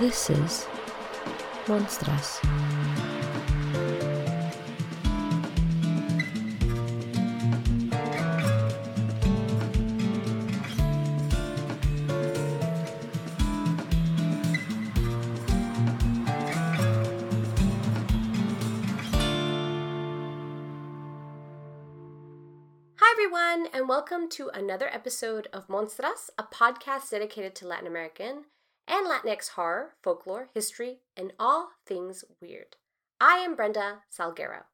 This is Monstras. Hi, everyone, and welcome to another episode of Monstras, a podcast dedicated to Latin American and Latinx horror, folklore, history, and all things weird. I am Brenda Salguero,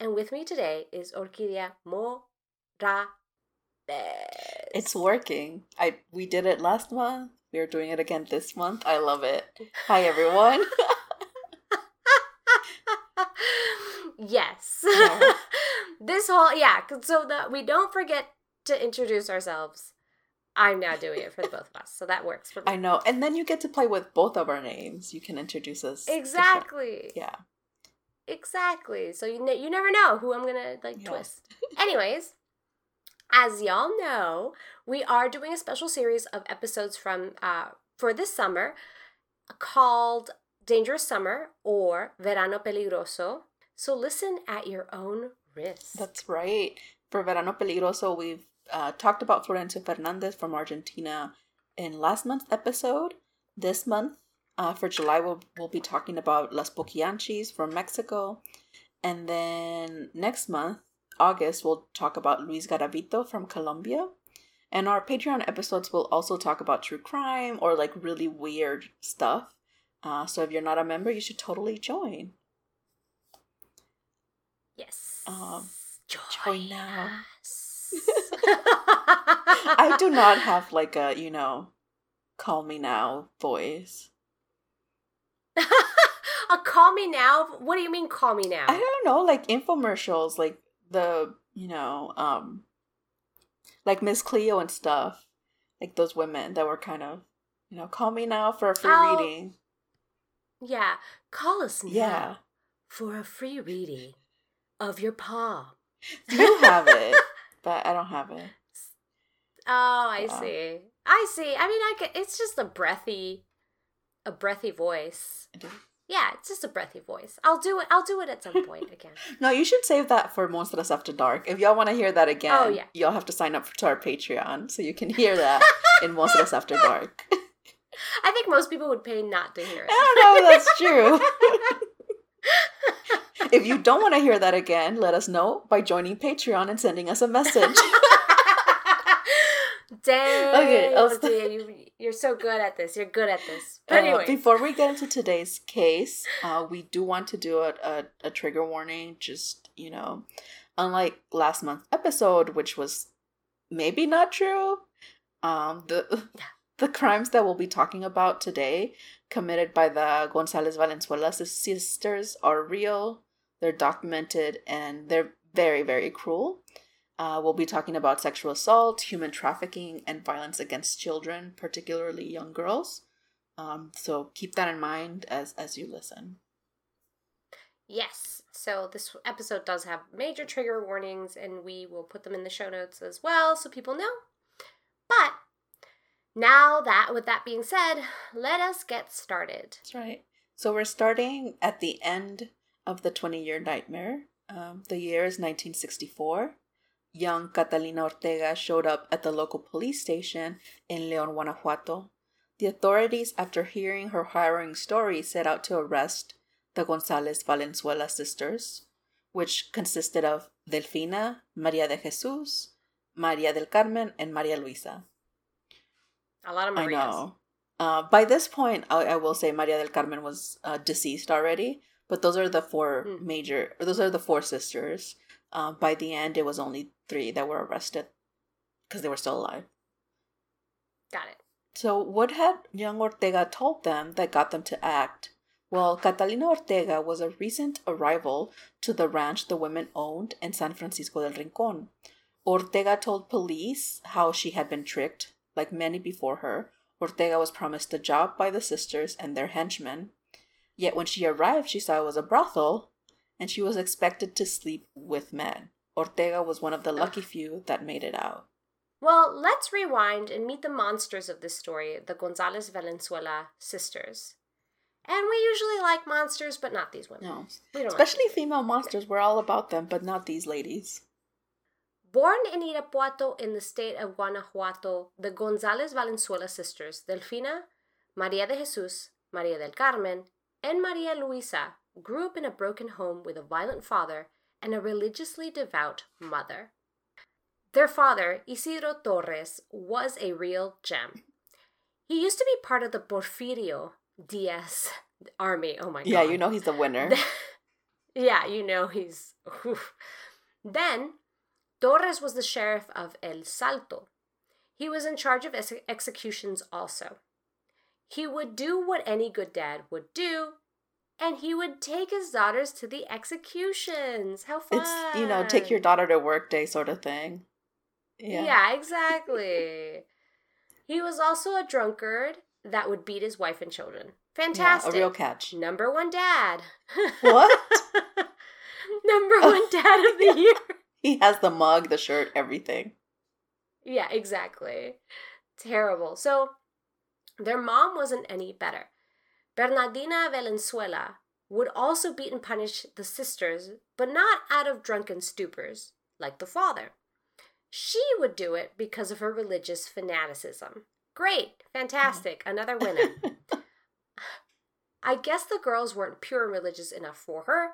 and with me today is Orquídea Morales. It's working. I we did it last month. We are doing it again this month. I love it. Hi everyone. yes. Yeah. this whole, yeah, so that we don't forget to introduce ourselves. I'm now doing it for the both of us, so that works for me. I know. And then you get to play with both of our names. You can introduce us. Exactly. Yeah. Exactly. So you ne- you never know who I'm gonna like Yeah. twist. Anyways, as y'all know, we are doing a special series of episodes from uh for this summer called Dangerous Summer or Verano Peligroso. So listen at your own risk. That's right. For Verano Peligroso, we've uh, talked about Florencio Fernandez from Argentina in last month's episode. This month, uh, for July, we'll, we'll be talking about Las Poquianchis from Mexico. And then next month, August, we'll talk about Luis Garavito from Colombia. And our Patreon episodes will also talk about true crime or like really weird stuff. Uh, so if you're not a member, you should totally join. yes. Um, join, join now. I do not have like a, you know, call me now voice. a call me now. What do you mean call me now? I don't know, like infomercials, like the, you know, um like Miss Cleo and stuff. Like those women that were kind of, you know, call me now for a free Oh, reading. Yeah, call us now Yeah. for a free reading of your palm. You have it, but I don't have it. Oh, I Yeah. see. I see. I mean, I could, it's just a breathy, a breathy voice. Yeah, it's just a breathy voice. I'll do it. I'll do it at some point again. No, you should save that for Monsters After Dark. If y'all want to hear that again, Oh, yeah. you'll have to sign up to our Patreon so you can hear that in Monsters After Dark. I think most people would pay not to hear it. I don't know that's true. If you don't want to hear that again, let us know by joining Patreon and sending us a message. Dang. Okay, st- Olivia, you, you're so good at this. You're good at this. But Uh, anyway, before we get into today's case, uh, we do want to do a, a, a trigger warning. Just, you know, unlike last month's episode, which was maybe not true, um, the, the crimes that we'll be talking about today committed by the Gonzalez Valenzuela sisters are real, they're documented, and they're very, very cruel. Uh, we'll be talking about sexual assault, human trafficking, and violence against children, particularly young girls. Um, so keep that in mind as as you listen. Yes. So this episode does have major trigger warnings, and we will put them in the show notes as well so people know. But now that, with that being said, let us get started. That's right. So we're starting at the end of the 20 year nightmare. Um, the year is 1964. Young Catalina Ortega showed up at the local police station in Leon, Guanajuato. The authorities, after hearing her harrowing story, set out to arrest the Gonzalez Valenzuela sisters, which consisted of Delfina, Maria de Jesus, Maria del Carmen, and Maria Luisa. A lot of I know. Uh, by this point, I, I will say Maria del Carmen was uh, deceased already, but those are the four Hmm. major. Those are the four sisters. Uh, by the end, it was only three that were arrested because they were still alive. Got it. So, what had young Ortega told them that got them to act? Well, Catalina Ortega was a recent arrival to the ranch the women owned in San Francisco del Rincon. Ortega told police how she had been tricked, like many before her. Ortega was promised a job by the sisters and their henchmen. Yet when she arrived, she saw it was a brothel, and she was expected to sleep with men. Ortega was one of the lucky few that made it out. Well, let's rewind and meet the monsters of this story, the Gonzalez Valenzuela sisters. And we usually like monsters, but not these women. No. We don't Especially like female monsters. We're all about them, but not these ladies. Born in Irapuato in the state of Guanajuato, the González Valenzuela sisters, Delfina, Maria de Jesus, Maria del Carmen, and Maria Luisa, grew up in a broken home with a violent father and a religiously devout mother. Their father, Isidro Torres, was a real gem. He used to be part of the Porfirio Diaz army. Oh my god. Yeah, you know he's the winner. yeah, you know he's. oof. Then, Torres was the sheriff of El Salto. He was in charge of ex- executions also. He would do what any good dad would do, and he would take his daughters to the executions. How fun! it's, you know, take your daughter to work day sort of thing. Yeah. Yeah, exactly. he was also a drunkard that would beat his wife and children. Yeah, Fantastic. a real catch. Number one dad. What? Number one dad of the year. He has the mug, the shirt, everything. Yeah, exactly. Terrible. So their mom wasn't any better. Bernardina Valenzuela would also beat and punish the sisters, but not out of drunken stupors, like the father. She would do it because of her religious fanaticism. Great, fantastic, mm. another winner. I guess the girls weren't pure and religious enough for her,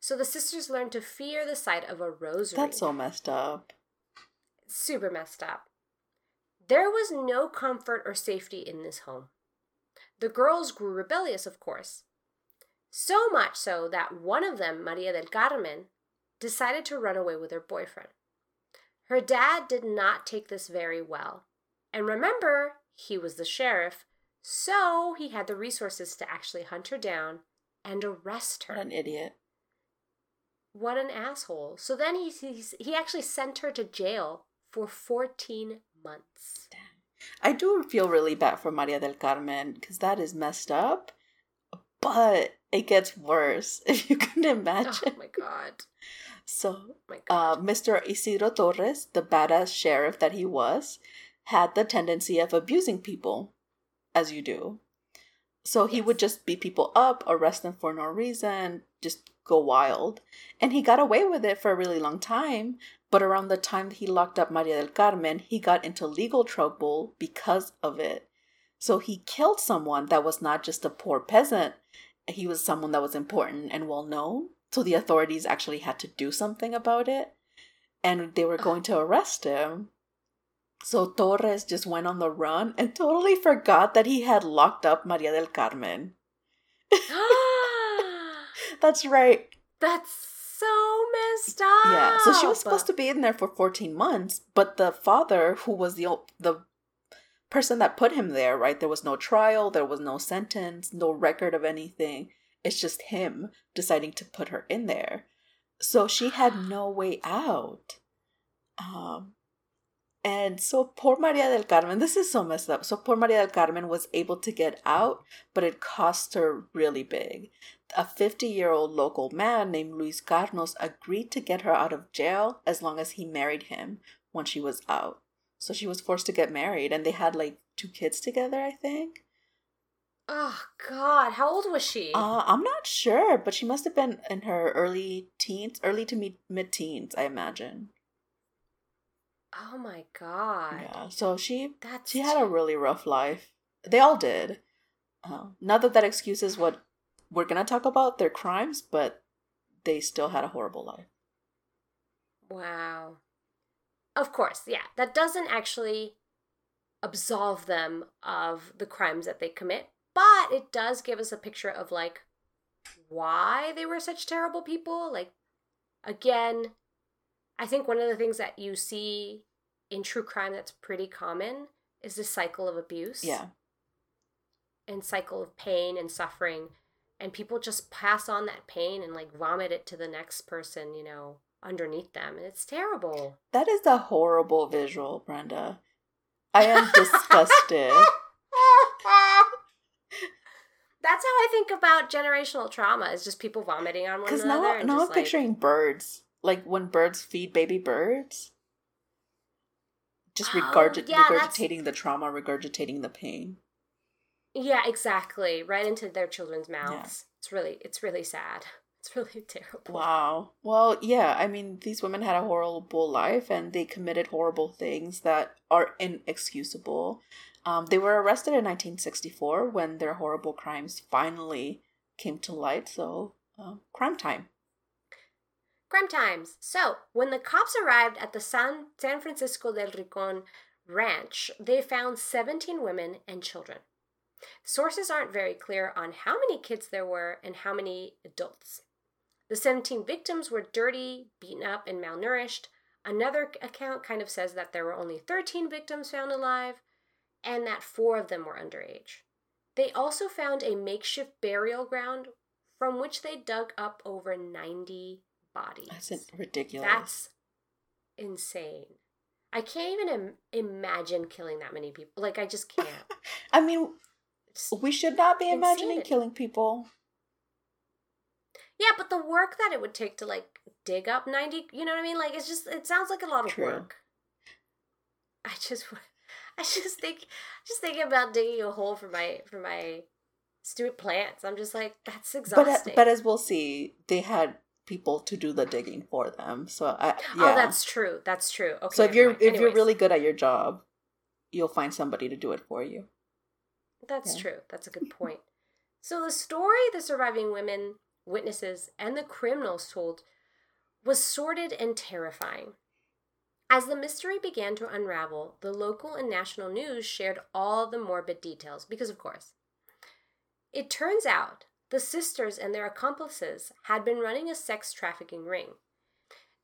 so the sisters learned to fear the sight of a rosary. That's so messed up. super messed up. There was no comfort or safety in this home. The girls grew rebellious, of course. So much so that one of them, Maria del Carmen, decided to run away with her boyfriend. Her dad did not take this very well. And remember, he was the sheriff, so he had the resources to actually hunt her down and arrest her. What an idiot. What an asshole. So then he, he's, he actually sent her to jail for 14 months. I do feel really bad for Maria del Carmen because that is messed up, but it gets worse if you can imagine. Oh my god. So, Oh my uh. Mr. Isidro Torres, the badass sheriff that he was, had the tendency of abusing people, as you do. So he would just beat people up, arrest them for no reason, just go wild. And he got away with it for a really long time. But around the time he locked up Maria del Carmen, he got into legal trouble because of it. So he killed someone that was not just a poor peasant, he was someone that was important and well known. So the authorities actually had to do something about it. And they were going to arrest him. So Torres just went on the run and totally forgot that he had locked up Maria del Carmen. That's right. That's so messed up. Yeah. So she was supposed to be in there for 14 months, but the father, who was the the person that put him there, right? There was no trial, there was no sentence, no record of anything. It's just him deciding to put her in there. So she had no way out. Um and so poor Maria del Carmen, this is so messed up. So poor Maria del Carmen was able to get out, but it cost her really big. A 50 year old local man named Luis Carnos agreed to get her out of jail as long as he married him when she was out. So she was forced to get married, and they had like two kids together, I think. Oh god, how old was she? Uh, I'm not sure, but she must have been in her early teens, early to mid teens, I imagine. Oh my god. Yeah, so she That's she had a really rough life. They all did. Uh, not that that excuses what we're gonna talk about their crimes, but they still had a horrible life. Wow. Of course, yeah. That doesn't actually absolve them of the crimes that they commit, but it does give us a picture of like why they were such terrible people. Like, again, I think one of the things that you see in true crime that's pretty common is the cycle of abuse. Yeah, and cycle of pain and suffering. And people just pass on that pain and like vomit it to the next person you know underneath them. And it's terrible. That is a horrible visual, Brenda. I am disgusted. that's how i think about generational trauma is just people vomiting on one Because another now, and now I'm like- picturing birds, like when birds feed baby birds, just Oh, yeah, that's- regurgitating the trauma, regurgitating the pain. Yeah, exactly. Right into their children's mouths. It's really it's really sad. It's really terrible. Wow. Well, yeah, I mean, these women had a horrible life and they committed horrible things that are inexcusable. Um, they were arrested in 1964 when their horrible crimes finally came to light. So, uh, crime time. Crime times. So, when the cops arrived at the San, San Francisco del Rincon ranch, they found 17 women and children. Sources aren't very clear on how many kids there were and how many adults. The 17 victims were dirty, beaten up, and malnourished. Another account kind of says that there were only 13 victims found alive and that four of them were underage. They also found a makeshift burial ground from which they dug up over 90 bodies. That's ridiculous. That's insane. I can't even Im- imagine killing that many people. Like, I just can't. I mean, It's- we should not be imagining killing people. yeah, but the work that it would take to, like, dig up 90, you know what I mean? Like, it's just, it sounds like a lot of True. work. I just, I just think, just thinking about digging a hole for my, for my stupid plants. I'm just like, that's But uh, exhausting. but as we'll see, they had people to do the digging for them. So I oh, yeah. Oh, that's true. That's true. Okay. so if you're if you're really good at your job, you'll find somebody to do it for you. That's Yeah. true. That's a good point. So the story the surviving women, witnesses, and the criminals told was sordid and terrifying. As the mystery began to unravel, the local and national news shared all the morbid details because, of course. It turns out the sisters and their accomplices had been running a sex trafficking ring.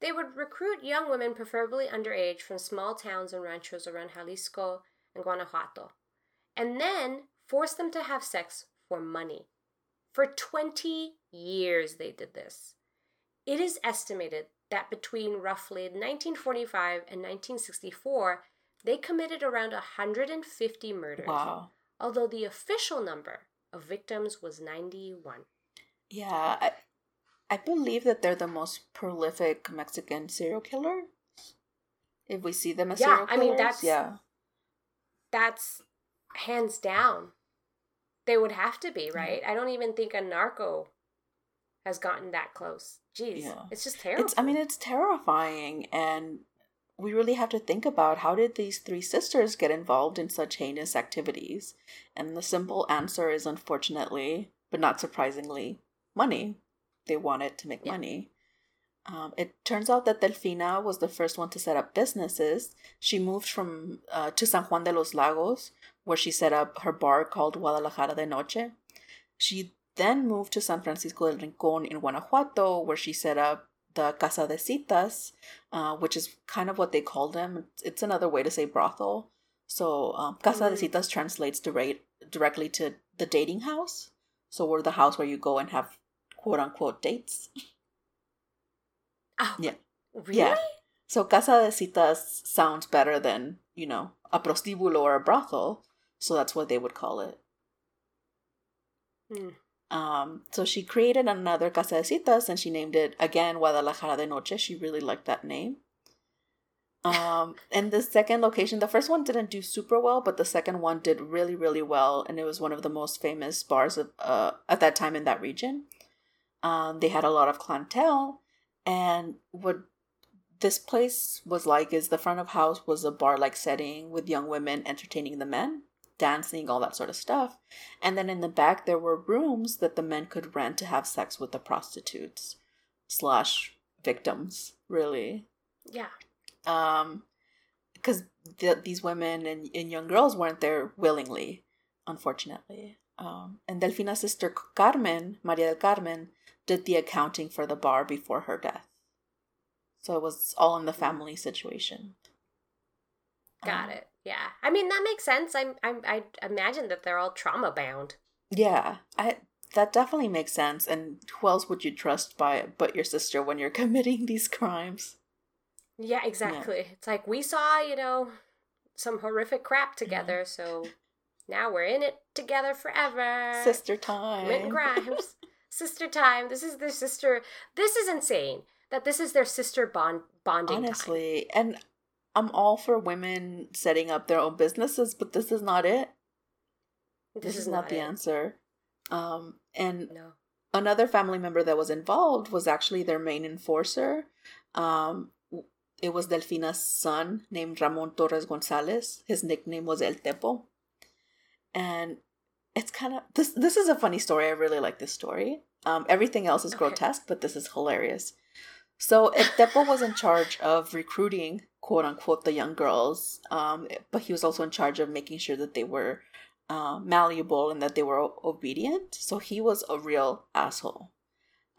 They would recruit young women, preferably underage, from small towns and ranchos around Jalisco and Guanajuato, and then force them to have sex for money. For 20 years, they did this. It is estimated that between roughly 1945 and 1964, they committed around 150 murders, Wow. although the official number of victims was 91. Yeah, I, I believe that they're the most prolific Mexican serial killer. If we see them as Yeah, serial I mean, that's- yeah, That's hands down. They would have to be, right? I don't even think a narco has gotten that close. Jeez, Yeah. it's just terrible. it's. I mean, it's terrifying, and we really have to think about how did these three sisters get involved in such heinous activities? And the simple answer is, unfortunately, but not surprisingly, money. They wanted to make Yeah. money. Um, it turns out that Delfina was the first one to set up businesses. She moved from uh, to San Juan de los Lagos, where she set up her bar called Guadalajara de Noche. She then moved to San Francisco del Rincon in Guanajuato, where she set up the Casa de Citas, uh, which is kind of what they call them. It's another way to say brothel. So um, Casa de Mm. Citas translates direct, directly to the dating house. So we're the house where you go and have quote unquote dates. oh, yeah. really? Yeah. So Casa de Citas sounds better than, you know, a prostíbulo or a brothel. So that's what they would call it. Hmm. Um, so she created another Casa de Citas and she named it again Guadalajara de Noche. She really liked that name. Um, and the second location, the first one didn't do super well, but the second one did really, really well, and it was one of the most famous bars of uh, at that time in that region. Um, they had a lot of clientele, and what this place was like is the front of house was a bar like setting with young women entertaining the men, dancing, all that sort of stuff. And then in the back there were rooms that the men could rent to have sex with the prostitutes slash victims, really. Yeah. Um because the, these women and, and young girls weren't there willingly, unfortunately. Um, and Delfina's sister Carmen, Maria del Carmen, did the accounting for the bar before her death. So it was all in the family situation. Got Um, it. Yeah. I mean, that makes sense. I'm, I'm, I imagine that they're all trauma bound. Yeah, I that definitely makes sense. And who else would you trust by but your sister when you're committing these crimes? Yeah, exactly. It's like we saw, you know, some horrific crap together, so now we're in it together forever. Sister time. Committing crimes. sister time. This is their sister. This is insane that this is their sister bond bonding time. Honestly, and I'm all for women setting up their own businesses, but this is not it. This, is, not, the it. answer. Um, and No. another family member that was involved was actually their main enforcer. Um, it was Delfina's son named Ramon Torres Gonzalez. His nickname was El Tepo. And it's kind of this. This is a funny story. I really like this story. Um, everything else is Okay. grotesque, but this is hilarious. So El Tepo was in charge of recruiting, quote unquote, the young girls. Um, but he was also in charge of making sure that they were uh, malleable and that they were o- obedient. So he was a real asshole.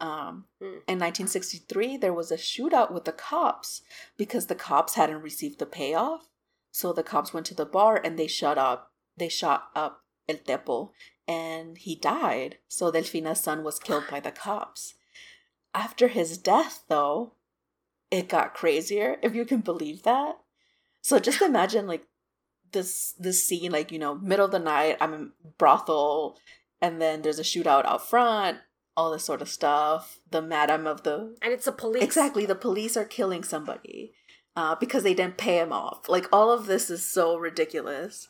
Um, Hmm. In 1963, there was a shootout with the cops because the cops hadn't received the payoff. So the cops went to the bar and they shut up. They shot up El Tepo, and he died. So Delfina's son was killed by the cops. After his death, though, it got crazier. If you can believe that. So just imagine like this this scene, like you know, middle of the night. I'm in brothel, and then there's a shootout out front. All this sort of stuff. The madam of the And it's a police. Exactly. The police are killing somebody uh, because they didn't pay him off. Like, all of this is so ridiculous.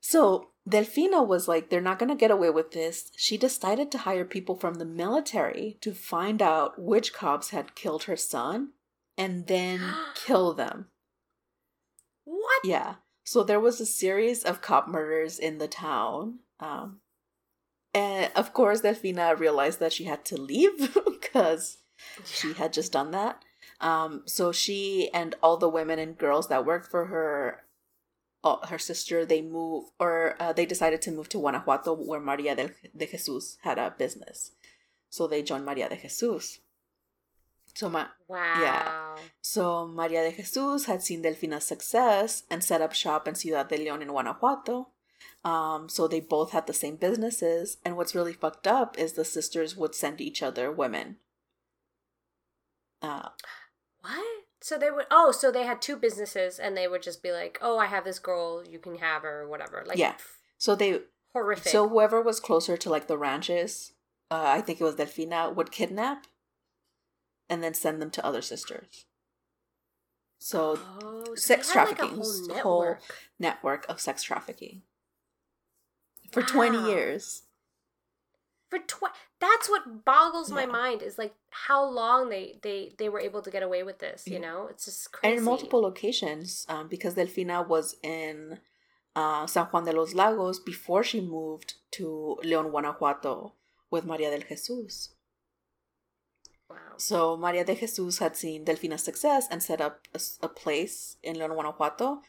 So, Delfina was like, they're not going to get away with this. She decided to hire people from the military to find out which cops had killed her son and then kill them. What? Yeah. So there was a series of cop murders in the town. Um, and of course, Delfina realized that she had to leave because she had just done that. Um, so she and all the women and girls that worked for her, uh, her sister, they moved or uh, they decided to move to Guanajuato, where Maria del, de Jesus had a business. So they joined Maria de Jesus. So ma- Wow. so Maria de Jesus had seen Delfina's success and set up shop in Ciudad de León in Guanajuato. Um, so they both had the same businesses. And what's really fucked up is the sisters would send each other women. Uh, What? So they would. Oh, so they had two businesses, and they would just be like, "Oh, I have this girl. You can have her, or whatever." Like, Yeah. so they horrific. so whoever was closer to like the ranches, uh, I think it was Delfina, would kidnap and then send them to other sisters. So oh, sex had, like, trafficking whole network. whole network of sex trafficking for 20 years. for tw- that's what boggles my mind is like how long they they they were able to get away with this you know it's just and crazy in multiple locations um, because Delfina was in uh, San Juan de los Lagos before she moved to León, Guanajuato with Maria del Jesus. Wow So Maria de Jesus had seen Delfina's success and set up a place in León, Guanajuato.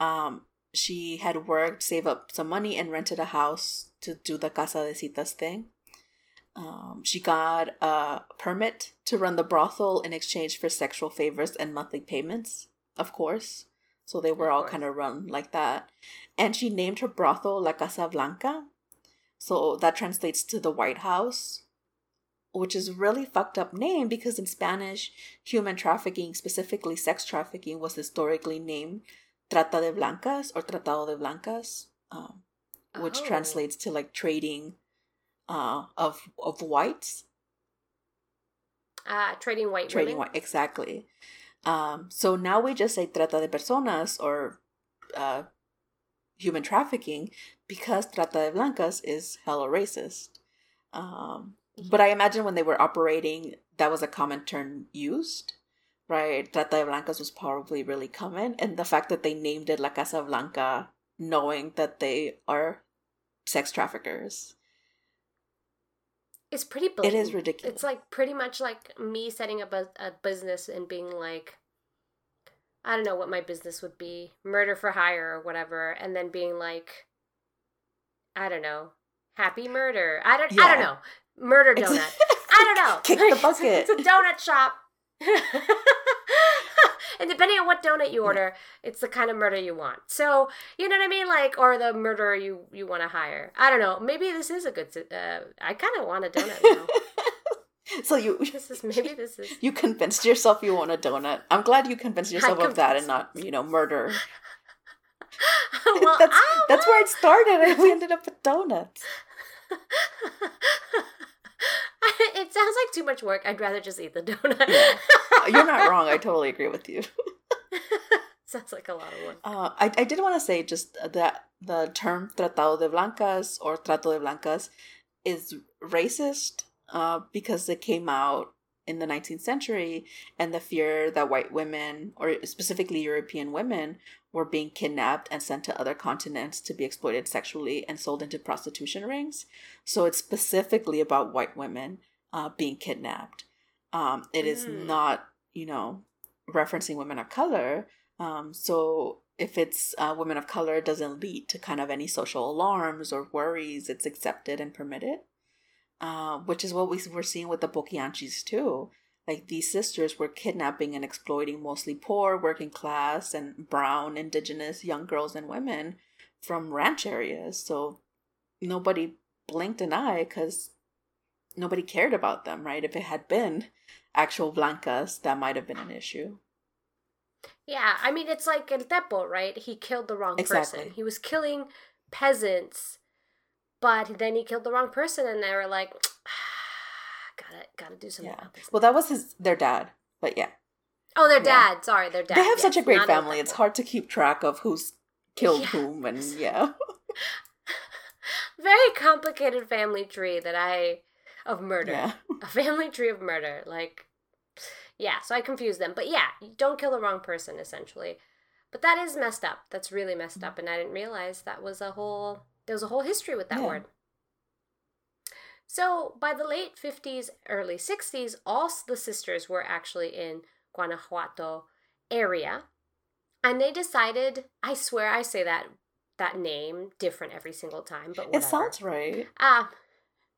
Um, she had worked, saved up some money, and rented a house to do the Casa de Citas thing. Um, she got a permit to run the brothel in exchange for sexual favors and monthly payments, of course. So they were all kind of run like that. And she named her brothel La Casa Blanca. So that translates to the White House, which is a really fucked up name because in Spanish, human trafficking, specifically sex trafficking, was historically named Trata de Blancas or Tratado de Blancas, um, which Oh. translates to like trading uh, of of whites, uh trading white trading women white exactly. Um, so now we just say trata de personas or uh, human trafficking because trata de blancas is hella racist. Um, but I imagine when they were operating, that was a common term used, right? Trata de blancas was probably really common, and the fact that they named it La Casa Blanca, knowing that they are sex traffickers, it's pretty it blatant. is ridiculous. it's like pretty much like me setting up a, a business and being like i don't know what my business would be murder for hire or whatever and then being like i don't know happy murder i don't i don't know murder donut. i don't know. Kick the bucket. it's a donut shop. And depending on what donut you order it's the kind of murder you want. So you know what i mean? Like or the murderer you you want to hire. I don't know. Maybe this is a good uh, i kind of want a donut now. So you this is maybe this is you convinced yourself you want a donut. I'm glad you convinced yourself of that and not, you know, murder. well, that's I that's where it started, we ended up with donuts. it sounds like too much work. I'd rather just eat the donut. Yeah. You're not wrong. I totally agree with you. Sounds like a lot of work. Uh, I, I did want to say just that the term Tratado de Blancas or Trato de Blancas is racist uh, because it came out in the 19th century and the fear that white women, or specifically European women, were being kidnapped and sent to other continents to be exploited sexually and sold into prostitution rings. So it's specifically about white women uh, being kidnapped. Um, it is Mm. not, you know, referencing women of color. Um, so if it's uh, women of color, it doesn't lead to kind of any social alarms or worries. It's accepted and permitted, uh, which is what we were seeing with the Poquianchis too. Like these sisters were kidnapping and exploiting mostly poor, working class, and brown, indigenous young girls and women from ranch areas. So nobody blinked an eye because nobody cared about them, right? If it had been actual blancas, that might have been an issue. Yeah, I mean it's like El Tepo, right? He killed the wrong Exactly. person. He was killing peasants, but then he killed the wrong person, and they were like, "Gotta, gotta do something Yeah. about this." Well, that was his their dad, but yeah, oh, their yeah. dad. Sorry, their dad. they have such a great family. It's hard to keep track of who's killed Yeah. whom, and yeah, Very complicated family tree that I of murder. yeah, a family tree of murder like yeah so i confuse them but yeah don't kill the wrong person essentially but that is messed up that's really messed mm. up and i didn't realize that was a whole there was a whole history with that Yeah. word so by the late 50s early 60s all the sisters were actually in guanajuato area and they decided i swear i say that that name different every single time but it sounds right. Ah,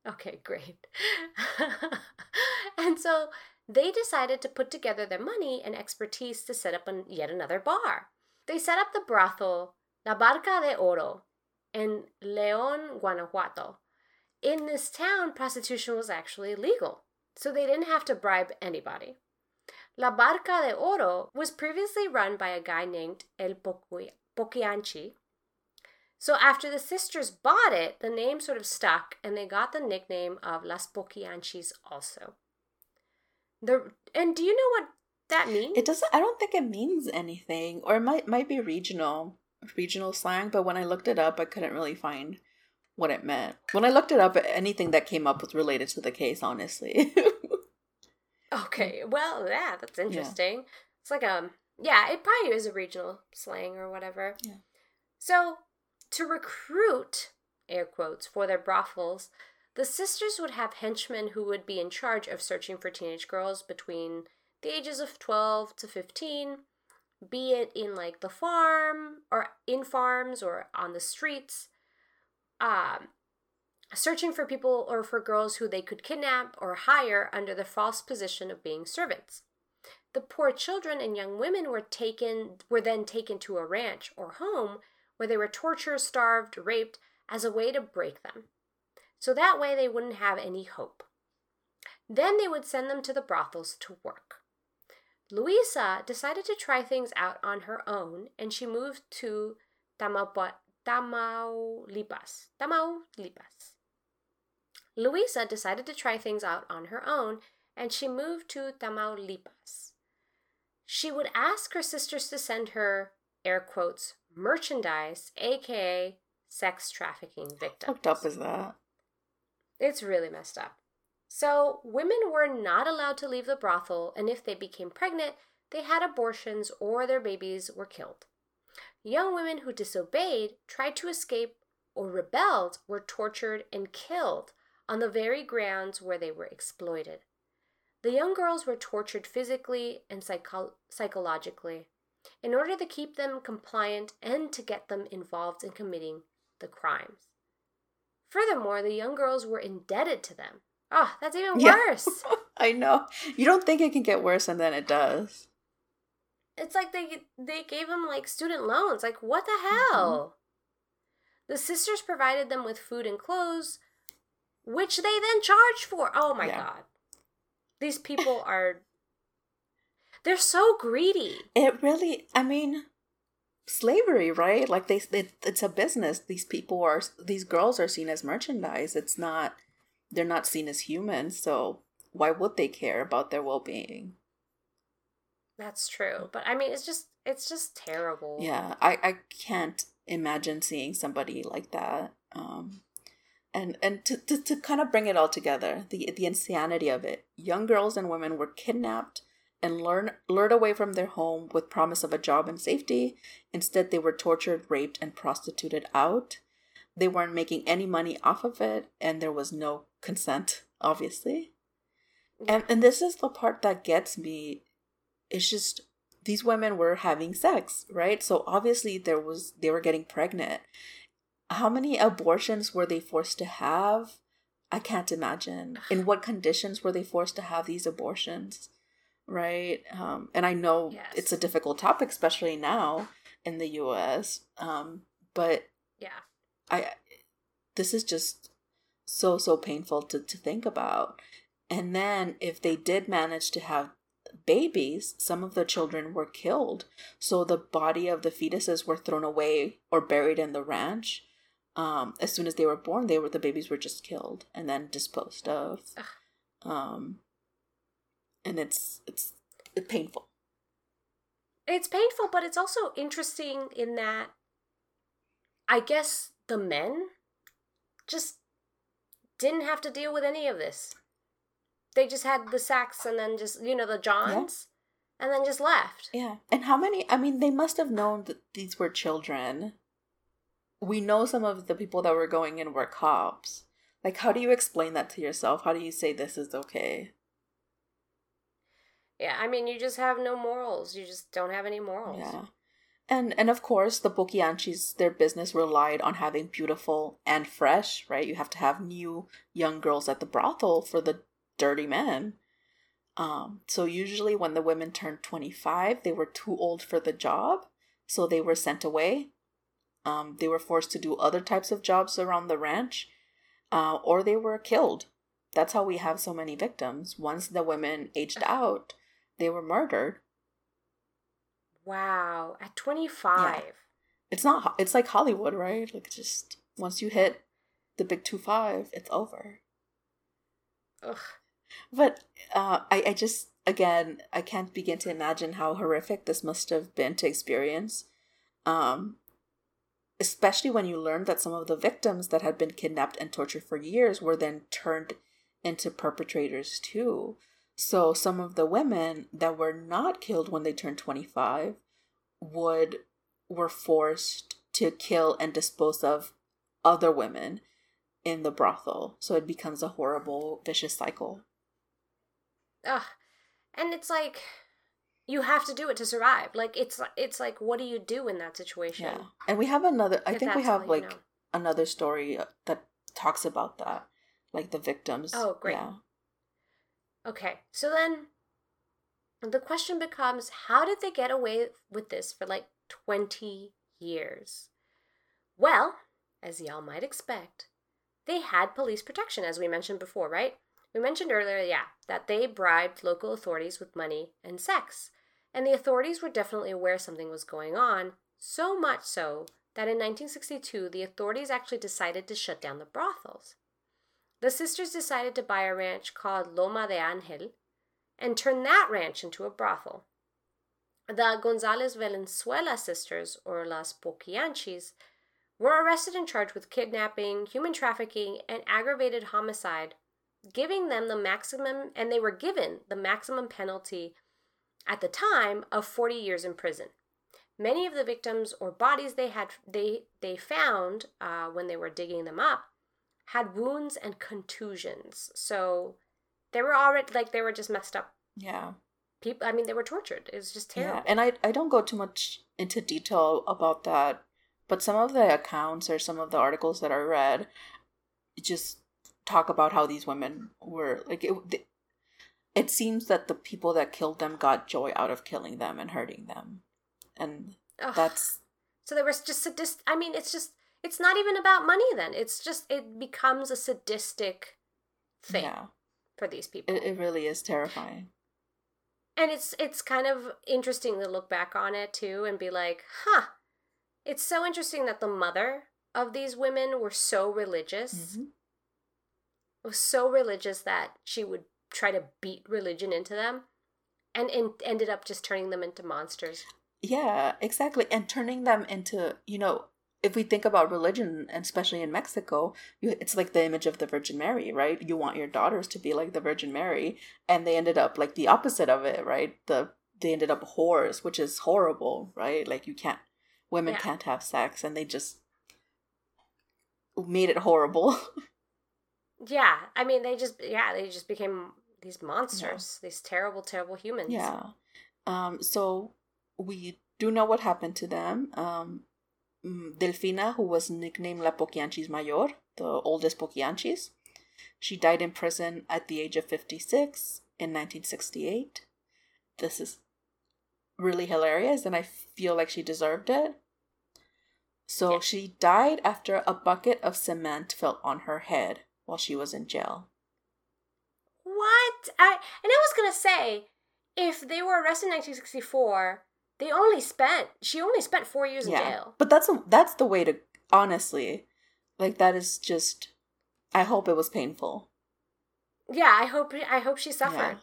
okay, great. and so they decided to put together their money and expertise to set up an, yet another bar. They set up the brothel La Barca de Oro in León, Guanajuato. In this town, prostitution was actually illegal, so they didn't have to bribe anybody. La Barca de Oro was previously run by a guy named El Poqui- Poquianchi, so after the sisters bought it, the name sort of stuck, and they got the nickname of Las Poquianchis also. The and do you know what that means? It doesn't. I don't think it means anything, or it might might be regional regional slang. But when I looked it up, I couldn't really find what it meant. When I looked it up, anything that came up was related to the case. Honestly, Okay, well, yeah, that's interesting. It's like um, yeah, it probably is a regional slang or whatever. Yeah. So to recruit air quotes for their brothels, the sisters would have henchmen who would be in charge of searching for teenage girls between the ages of 12 to 15, be it in like the farm or in farms or on the streets. Um, searching for people or for girls who they could kidnap or hire under the false position of being servants. The poor children and young women were taken were then taken to a ranch or home where they were tortured, starved, raped as a way to break them. So that way they wouldn't have any hope. Then they would send them to the brothels to work. Luisa decided to try things out on her own and she moved to Tamaupa- Tamaulipas. Tamaulipas. Luisa decided to try things out on her own and she moved to Tamaulipas. She would ask her sisters to send her, air quotes, merchandise, aka sex trafficking victims. fucked up is that? It's really messed up. So, women were not allowed to leave the brothel, and if they became pregnant, they had abortions or their babies were killed. Young women who disobeyed, tried to escape, or rebelled were tortured and killed on the very grounds where they were exploited. The young girls were tortured physically and psycho- psychologically in order to keep them compliant and to get them involved in committing the crimes. Furthermore, the young girls were indebted to them. Oh, that's even Yeah. worse. I know. You don't think it can get worse, and then it does. It's like they they gave them like student loans. Like what the Mm-hmm. hell? The sisters provided them with food and clothes, which they then charged for. Oh my Yeah. god. These people are they're so greedy. It really. I mean, slavery, right? Like they, it, it's a business. These people are. These girls are seen as merchandise. It's not. They're not seen as humans. So why would they care about their well being? That's true. But I mean, it's just it's just terrible. Yeah, I I can't imagine seeing somebody like that. Um and and to, to, to kind of bring it all together, the the insanity of it. Young girls and women were kidnapped and learn, lured away from their home with promise of a job and safety. Instead, they were tortured, raped, and prostituted out. They weren't making any money off of it, and there was no consent, obviously. And and this is the part that gets me. It's just these women were having sex, right? So obviously there was they were getting pregnant. How many abortions were they forced to have? I can't imagine. In what conditions were they forced to have these abortions? Right? Um, and I know Yes. it's a difficult topic, especially now in the US. Um, but Yeah. I this is just so so painful to, to think about. And then if they did manage to have babies, some of the children were killed. So the body of the fetuses were thrown away or buried in the ranch. Um, as soon as they were born, they were the babies were just killed and then disposed of. Ugh. Um, and it's it's painful. It's painful, but it's also interesting in that I guess the men just didn't have to deal with any of this. They just had the sacks and then just, you know, the Johns and then just left. Yeah. And how many? I mean, they must have known that these were children. We know some of the people that were going in were cops. Like, how do you explain that to yourself? How do you say this is okay? Yeah, I mean, you just have no morals. You just don't have any morals. Yeah. And and of course, the Poquianchis, their business relied on having beautiful and fresh, right? You have to have new young girls at the brothel for the dirty men. Um, so usually when the women turned 25, they were too old for the job, so they were sent away. Um, they were forced to do other types of jobs around the ranch, uh, or they were killed. That's how we have so many victims. Once the women aged out, they were murdered. Wow. At 25. it's not it's like hollywood right like just once you hit the big two five it's over Ugh. But uh i i just again i can't begin to imagine how horrific this must have been to experience um especially when you learned that some of the victims that had been kidnapped and tortured for years were then turned into perpetrators too so some of the women that were not killed when they turned 25 would were forced to kill and dispose of other women in the brothel. So it becomes a horrible, vicious cycle. Ugh. And it's like you have to do it to survive. Like it's it's like what do you do in that situation? Yeah. And we have another, I If think we have like know. another story uh, that talks about that. Like the victims. Oh, great. Yeah. Okay. So then the question becomes how did they get away with this for like 20 years? Well, as y'all might expect, they had police protection, as we mentioned before, right? We mentioned earlier, yeah, that they bribed local authorities with money and sex. And the authorities were definitely aware something was going on, so much so that in 1962, the authorities actually decided to shut down the brothels. The sisters decided to buy a ranch called Loma de Angel and turn that ranch into a brothel. The Gonzalez Valenzuela sisters, or Las Poquianchis, were arrested and charged with kidnapping, human trafficking, and aggravated homicide, giving them the maximum, and they were given the maximum penalty at the time of 40 years in prison. Many of the victims or bodies they had they they found uh, when they were digging them up had wounds and contusions. So they were already like they were just messed up Yeah. people. I mean, they were tortured. It was just terrible. Yeah. And I, I don't go too much into detail about that, but some of the accounts or some of the articles that I read just talk about how these women were like it, it seems that the people that killed them got joy out of killing them and hurting them and Ugh. that's so there was just sadist. I mean, it's just it's not even about money. Then it's just it becomes a sadistic thing yeah for these people. it, it really is terrifying and it's it's kind of interesting to look back on it too and be like huh it's so interesting that the mother of these women were so religious Mhm. Was so religious that she would try to beat religion into them and, and ended up just turning them into monsters. Yeah, exactly. And turning them into, you know, if we think about religion, and especially in Mexico, you, it's like the image of the Virgin Mary, right? You want your daughters to be like the Virgin Mary, and they ended up like the opposite of it, right? The they ended up whores, which is horrible, right? Like you can't, women Yeah. can't have sex, and they just made it horrible. Yeah, I mean, they just yeah, they just became these monsters, these terrible, terrible humans. Yeah. Um, so we do know what happened to them. Um, mm, Delfina, who was nicknamed La Poquianchis Mayor, the oldest Poquianchis, she died in prison at the age of 56 in 1968. This is really hilarious, and I feel like she deserved it. So Yeah. she died after a bucket of cement fell on her head while she was in jail. What? I and I was gonna say, if they were arrested in 1964, they only spent she only spent four years in jail. But that's a, that's the way to honestly, like that is just. I hope it was painful. Yeah, I hope I hope she suffered.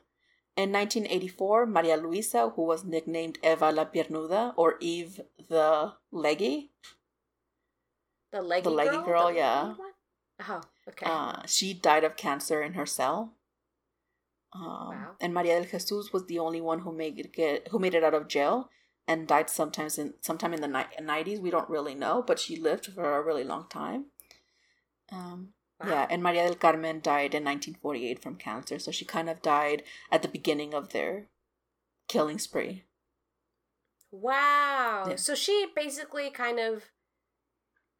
In 1984, Maria Luisa, who was nicknamed Eva la Piernuda or Eve the Leggy, The leggy, The leggy girl, girl, The yeah. leggy? Oh, okay. uh, she died of cancer in her cell. Um, Wow. And Maria del Jesus was the only one who made it get who made it out of jail and died sometimes in sometime in the ni- 90s. We don't really know, but she lived for a really long time. Um, Wow. Yeah, and Maria del Carmen died in 1948 from cancer, so she kind of died at the beginning of their killing spree. Wow. Yeah. So she basically kind of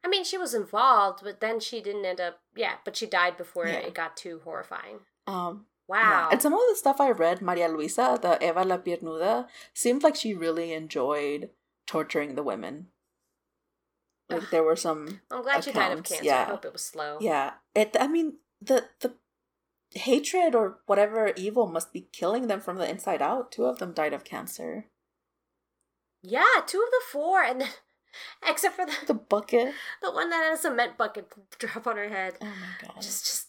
I mean, she was involved, but then she didn't end up yeah, but she died before Yeah. it got too horrifying. Um, Wow. yeah. And some of the stuff I read, Maria Luisa, the Eva la Piernuda, seemed like she really enjoyed torturing the women. Like Ugh. there were some, I'm glad she died of accounts, cancer. yeah. I hope it was slow. yeah. It. I mean, the the hatred or whatever evil must be killing them from the inside out. Two of them died of cancer. Yeah, two of the four and then except for the The bucket. the one that had a cement bucket drop on her head. Oh my god. Just just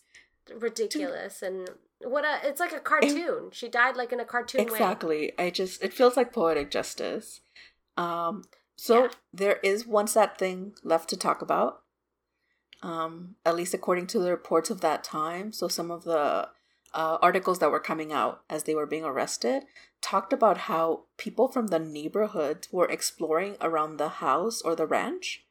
ridiculous and what a it's like a cartoon. she died like in a cartoon way. exactly i just it feels like poetic justice um so Yeah. there is one sad thing left to talk about um at least according to the reports of that time so some of the uh, articles that were coming out as they were being arrested talked about how people from the neighborhood were exploring around the house or the ranch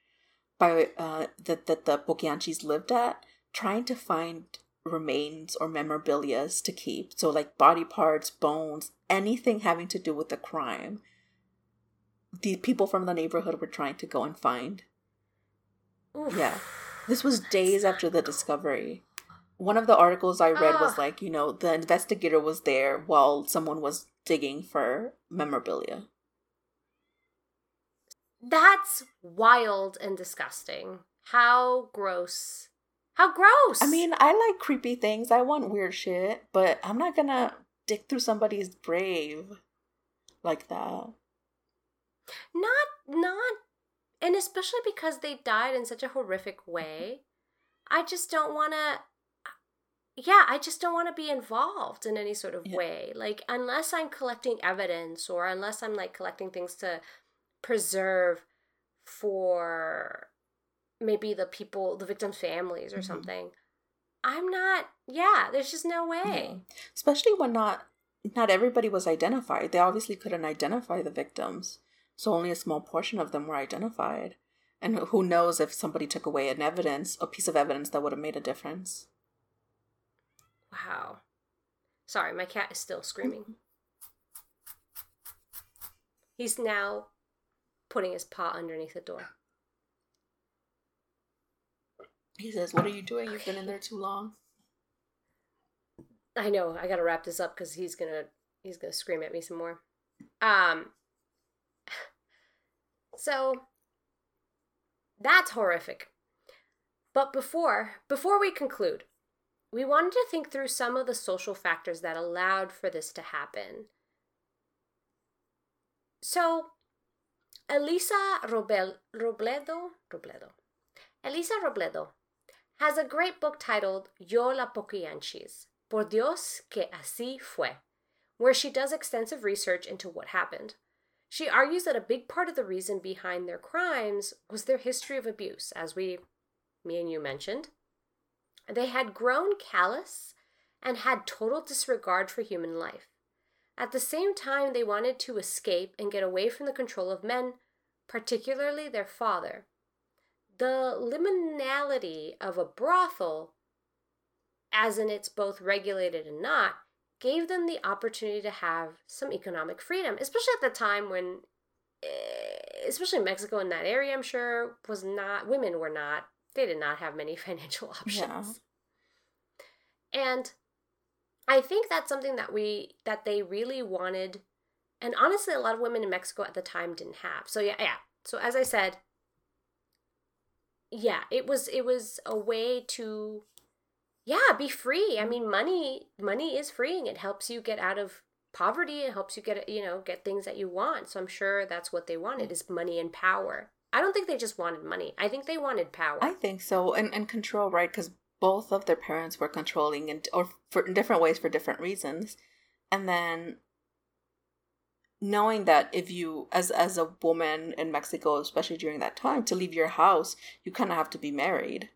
by uh, that that the Poquianchis lived at, trying to find remains or memorabilia to keep. So like body parts, bones, anything having to do with the crime. The people from the neighborhood were trying to go and find. Oof. Yeah. This was days after the discovery. One of the articles I read was Ah. like, you know, the investigator was there while someone was digging for memorabilia. That's wild and disgusting. How gross. How gross. I mean, I like creepy things. I want weird shit, but I'm not gonna dig through somebody's grave like that. not not and especially because they died in such a horrific way. I just don't want to yeah, I just don't want to be involved in any sort of Yeah. way. Like unless I'm collecting evidence or unless I'm like collecting things to preserve for maybe the people, the victims' families or Mhm. something. I'm not yeah, there's just no way. Yeah. Especially when not not everybody was identified. They obviously couldn't identify the victims, so only a small portion of them were identified. And who knows if somebody took away an evidence, a piece of evidence that would have made a difference. Wow. Sorry, my cat is still screaming. He's now putting his paw underneath the door. He says, "What are you doing? You've been in there too long." I know, I gotta wrap this up because he's gonna he's gonna scream at me some more. Um so that's horrific. But before before we conclude, we wanted to think through some of the social factors that allowed for this to happen. So Elisa Robel, Robledo Robledo Elisa Robledo has a great book titled Yo la Poquianchis, Por Dios que así fue, where she does extensive research into what happened. She argues that a big part of the reason behind their crimes was their history of abuse, as we, me and you mentioned. They had grown callous and had total disregard for human life. At the same time, they wanted to escape and get away from the control of men, particularly their father. The liminality of a brothel, as in it's both regulated and not, gave them the opportunity to have some economic freedom, especially at the time when, eh, especially Mexico in that area, I'm sure, was not, women were not, they did not have many financial options. Yeah. And I think that's something that we that they really wanted and honestly a lot of women in Mexico at the time didn't have. So yeah, yeah. So as I said, yeah, it was it was a way to yeah, be free. I mm-hmm. mean, money money is freeing. It helps you get out of poverty. It helps you get you know get things that you want. So I'm sure that's what they wanted is money and power. I don't think they just wanted money. I think they wanted power. I think so, and and control, right? Because both of their parents were controlling and or for in different ways for different reasons and then knowing that if you as as a woman in Mexico especially during that time to leave your house you kind of have to be married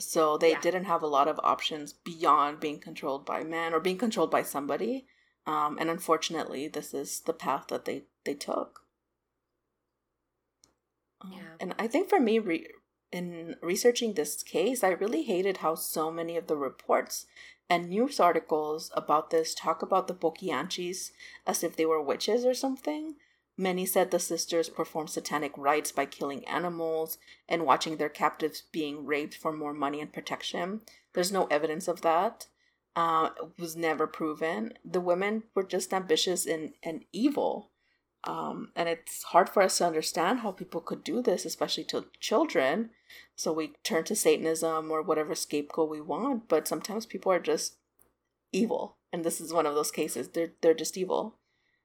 so they yeah. didn't have a lot of options beyond being controlled by men or being controlled by somebody um, and unfortunately this is the path that they they took yeah. and i think for me re- in researching this case, I really hated how so many of the reports and news articles about this talk about the Poquianchis as if they were witches or something. Many said the sisters performed satanic rites by killing animals and watching their captives being raped for more money and protection. There's no evidence of that. Uh, it was never proven. The women were just ambitious and, and evil. Um, and it's hard for us to understand how people could do this, especially to children. So we turn to Satanism or whatever scapegoat we want, but sometimes people are just evil. And this is one of those cases. They're they're just evil.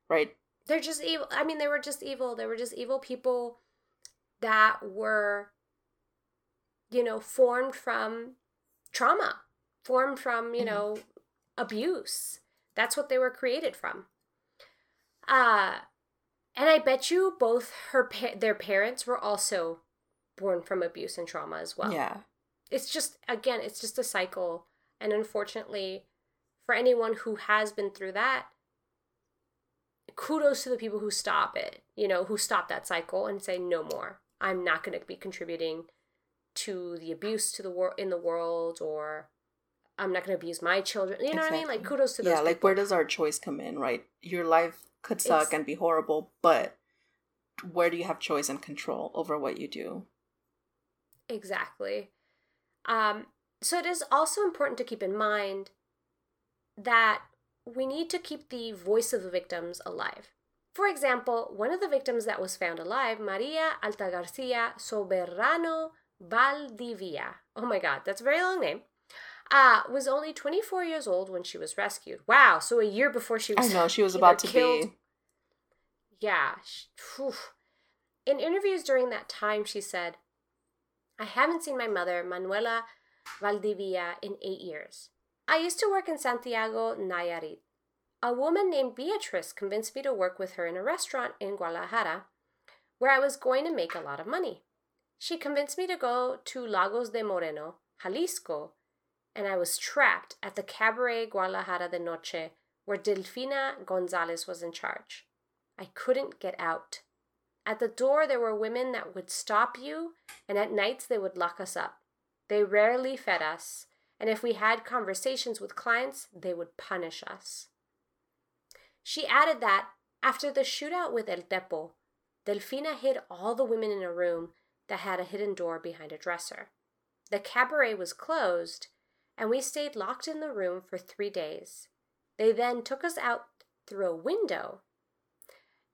Right? They're just evil. I mean, they were just evil. They were just evil people that were you know, formed from trauma, formed from, you mm-hmm. know, abuse. That's what they were created from. Uh and I bet you both her pa- their parents were also born from abuse and trauma as well. Yeah. It's just again, it's just a cycle and unfortunately for anyone who has been through that kudos to the people who stop it, you know, who stop that cycle and say no more. I'm not going to be contributing to the abuse to the world in the world or I'm not going to abuse my children. You know exactly. what I mean? Like kudos to those Yeah, people. like where does our choice come in, right? Your life could suck it's, and be horrible, but where do you have choice and control over what you do? Exactly. Um, so it is also important to keep in mind that we need to keep the voice of the victims alive. For example, one of the victims that was found alive, Maria Altagracia Soberano Valdivia. Oh my god, that's a very long name uh, was only 24 years old when she was rescued. Wow, so a year before she was I know, she was about to killed. be. Yeah. Whew. In interviews during that time, she said, I haven't seen my mother, Manuela Valdivia, in eight years. I used to work in Santiago, Nayarit. A woman named Beatrice convinced me to work with her in a restaurant in Guadalajara where I was going to make a lot of money. She convinced me to go to Lagos de Moreno, Jalisco, and I was trapped at the Cabaret Guadalajara de Noche where Delfina Gonzalez was in charge. I couldn't get out. At the door, there were women that would stop you, and at nights they would lock us up. They rarely fed us, and if we had conversations with clients, they would punish us. She added that after the shootout with El Tepo, Delfina hid all the women in a room that had a hidden door behind a dresser. The cabaret was closed, and we stayed locked in the room for three days. They then took us out through a window,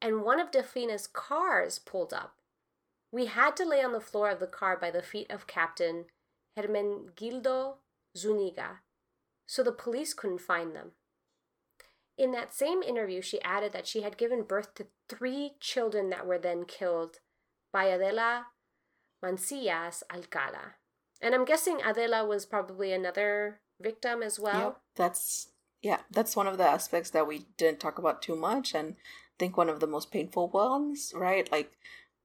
and one of Delfina's cars pulled up. We had to lay on the floor of the car by the feet of Captain Hermenegildo Zuniga, so the police couldn't find them. In that same interview, she added that she had given birth to three children that were then killed by Adela Mancillas Alcala. And I'm guessing Adela was probably another victim as well. Yep, that's Yeah, that's one of the aspects that we didn't talk about too much, and I think one of the most painful ones, right? Like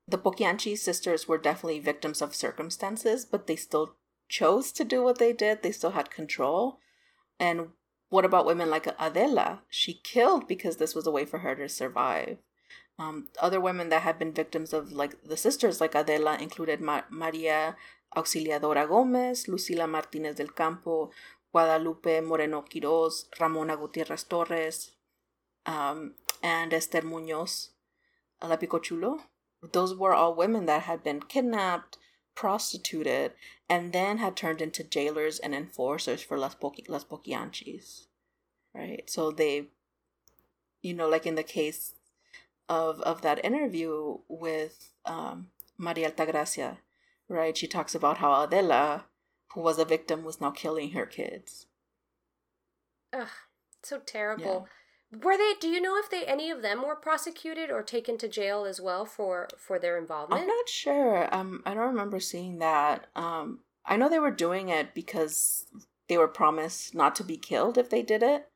the Poquianchi sisters were definitely victims of circumstances, but they still chose to do what they did. They still had control. And what about women like Adela? She killed because this was a way for her to survive. Um, other women that had been victims of like the sisters like Adela included Ma- Maria Auxiliadora Gomez, Lucila Martinez del Campo, Guadalupe Moreno Quiroz, Ramona Gutierrez Torres, um, and Esther Munoz La Picochulo. Those were all women that had been kidnapped, prostituted, and then had turned into jailers and enforcers for Las, Poqui- Las Poquianchis. Right? So they, you know, like in the case of, of that interview with um, Maria Altagracia, right? She talks about how Adela who was a victim was now killing her kids. Ugh, so terrible. Yeah. Were they? Do you know if they any of them were prosecuted or taken to jail as well for for their involvement? I'm not sure. Um, I don't remember seeing that. Um, I know they were doing it because they were promised not to be killed if they did it.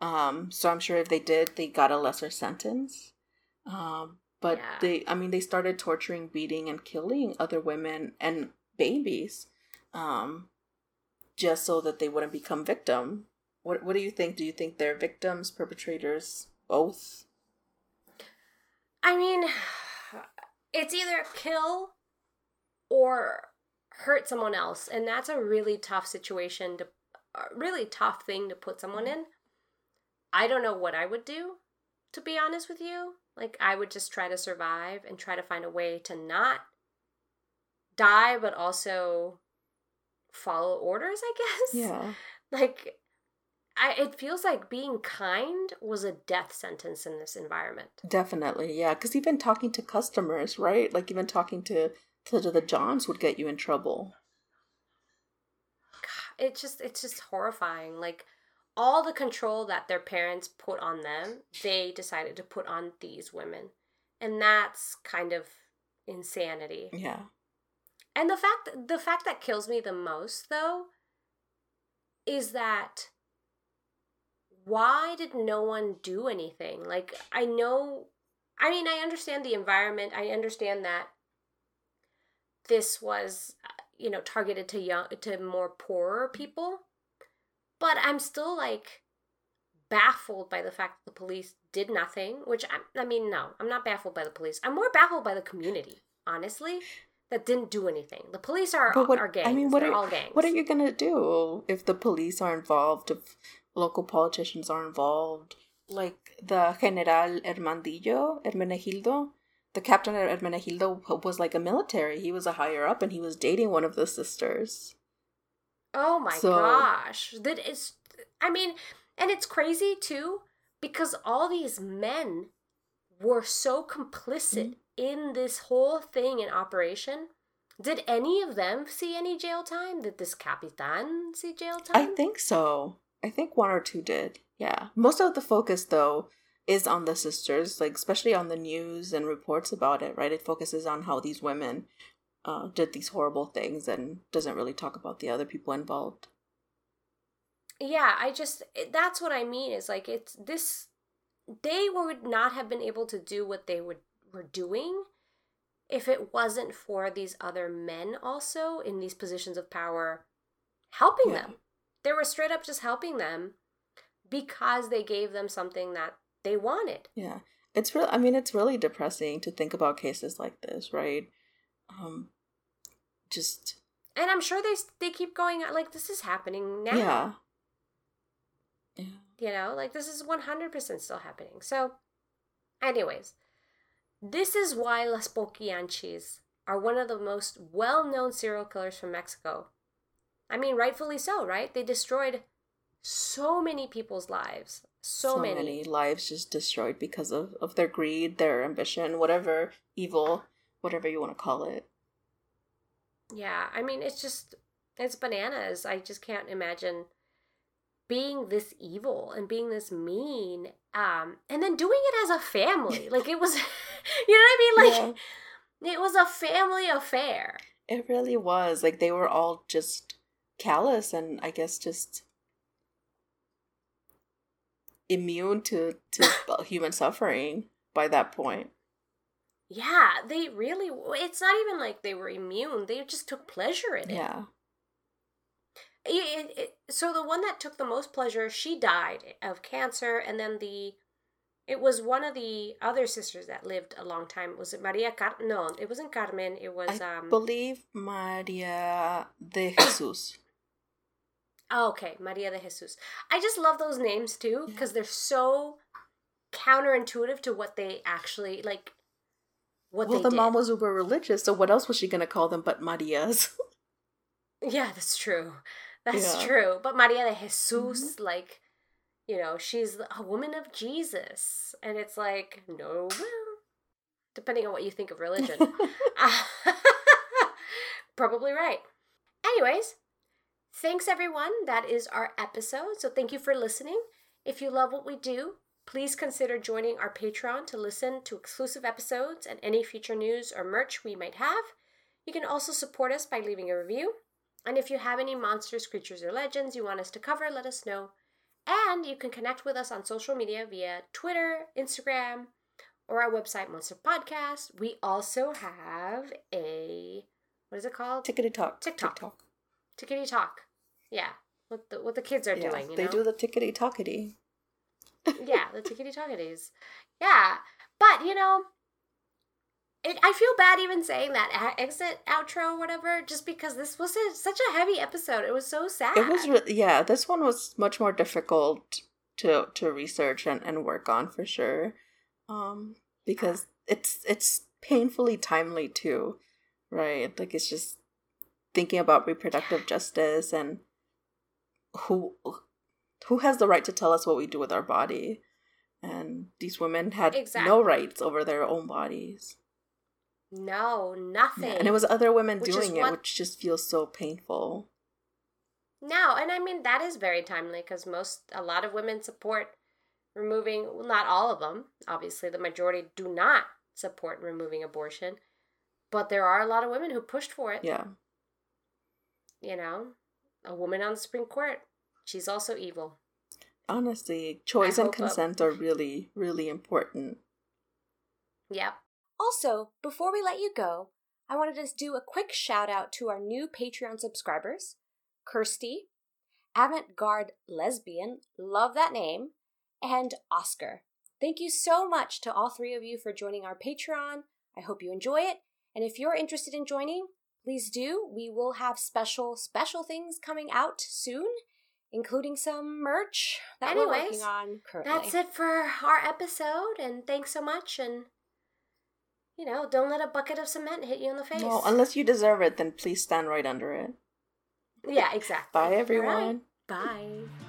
Um, so I'm sure if they did, they got a lesser sentence. Um, but yeah. they, I mean, they started torturing, beating, and killing other women and babies um, just so that they wouldn't become victim. What What do you think? Do you think they're victims, perpetrators, both? I mean, it's either kill or hurt someone else, and that's a really tough situation to, really tough thing to put someone in. I don't know what I would do, to be honest with you. Like, I would just try to survive and try to find a way to not die, but also follow orders, I guess. Yeah. Like I it feels like being kind was a death sentence in this environment. Definitely. Yeah, cuz even talking to customers, right? Like even talking to to the Johns would get you in trouble. It just it's just horrifying. Like all the control that their parents put on them, they decided to put on these women. And that's kind of insanity. Yeah. And the fact the fact that kills me the most though is that why did no one do anything? Like I know I mean I understand the environment. I understand that this was uh, you know targeted to young to more poorer people. But I'm still like baffled by the fact that the police did nothing, which I, I mean no, I'm not baffled by the police. I'm more baffled by the community, honestly that didn't do anything. The police are but what, are gangs. I mean, what They're are, all gangs. What are you gonna do if the police are involved? If local politicians are involved? Like the General Hermandillo, Hermenegildo, the captain of Hermenegildo was like a military. He was a higher up, and he was dating one of the sisters. Oh my so, gosh, that is. I mean, and it's crazy too because all these men were so complicit mm-hmm in this whole thing in operation, did any of them see any jail time? Did this Capitan see jail time? I think so. I think one or two did. Yeah. Most of the focus, though, is on the sisters, like, especially on the news and reports about it, right? It focuses on how these women uh, did these horrible things and doesn't really talk about the other people involved. Yeah, I just, that's what I mean is like, it's this, they would not have been able to do what they would were doing if it wasn't for these other men also in these positions of power helping yeah. them. They were straight up just helping them because they gave them something that they wanted. Yeah. It's real I mean it's really depressing to think about cases like this, right? Um just and I'm sure they they keep going like this is happening now. Yeah. Yeah. You know, like this is 100% still happening. So anyways, this is why Las Poquianchis are one of the most well known serial killers from Mexico. I mean, rightfully so, right? They destroyed so many people's lives. So, so many. many. lives just destroyed because of, of their greed, their ambition, whatever evil, whatever you want to call it. Yeah, I mean, it's just, it's bananas. I just can't imagine being this evil and being this mean um and then doing it as a family like it was you know what i mean like yeah. it was a family affair it really was like they were all just callous and i guess just immune to to human suffering by that point. Yeah, they really. It's not even like they were immune. They just took pleasure in it. Yeah. It, it, it, so the one that took the most pleasure, she died of cancer, and then the, it was one of the other sisters that lived a long time. Was it Maria? Car- no, it wasn't Carmen. It was. I um, believe Maria de Jesus. Oh, okay, Maria de Jesus. I just love those names too because they're so counterintuitive to what they actually like. What well, the did. mom was uber religious, so what else was she gonna call them but Marias? Yeah, that's true. That's Yeah. true. But Maria de Jesus, mm-hmm. like, you know, she's a woman of Jesus, and it's like, no, well, depending on what you think of religion. Ah, probably right. Anyways, thanks everyone. That is our episode. So thank you for listening. If you love what we do, please consider joining our Patreon to listen to exclusive episodes and any future news or merch we might have. You can also support us by leaving a review. And if you have any monsters, creatures, or legends you want us to cover, let us know. And you can connect with us on social media via Twitter, Instagram, or our website, Monster Podcast. We also have a what is it called? Tickety talk. TikTok. TikTok. Tickety Talk. Yeah, what the what the kids are Yeah, doing. You they know? do the tickety talkety. Yeah, the tickety talkities. Yeah, but you know, it, I feel bad even saying that a- exit outro, or whatever, just because this was a, such a heavy episode. It was so sad. It was re- yeah. This one was much more difficult to to research and, and work on for sure, um, because it's it's painfully timely too, right? Like it's just thinking about reproductive justice and who who has the right to tell us what we do with our body, and these women had Exactly. no rights over their own bodies, no nothing. and it was other women Which doing it, which just feels so painful. No, and I mean that is very timely because most a lot of women support removing well, not all of them. Obviously, the majority do not support removing abortion, but there are a lot of women who pushed for it. Yeah. You know, a woman on the Supreme Court, she's also evil. Honestly, choice and hope, uh, consent are really, really important. Yep. Also, before we let you go, I wanted to do a quick shout out to our new Patreon subscribers Kirsty, Avant Garde Lesbian, love that name, and Oscar. Thank you so much to all three of you for joining our Patreon. I hope you enjoy it. And if you're interested in joining, please do. We will have special, special things coming out soon, including some merch that we're Anyways, working on currently. That's it for our episode, and thanks so much. And you know, don't let a bucket of cement hit you in the face. No, unless you deserve it, then please stand right under it. yeah, exactly. Bye, All right. everyone. Bye.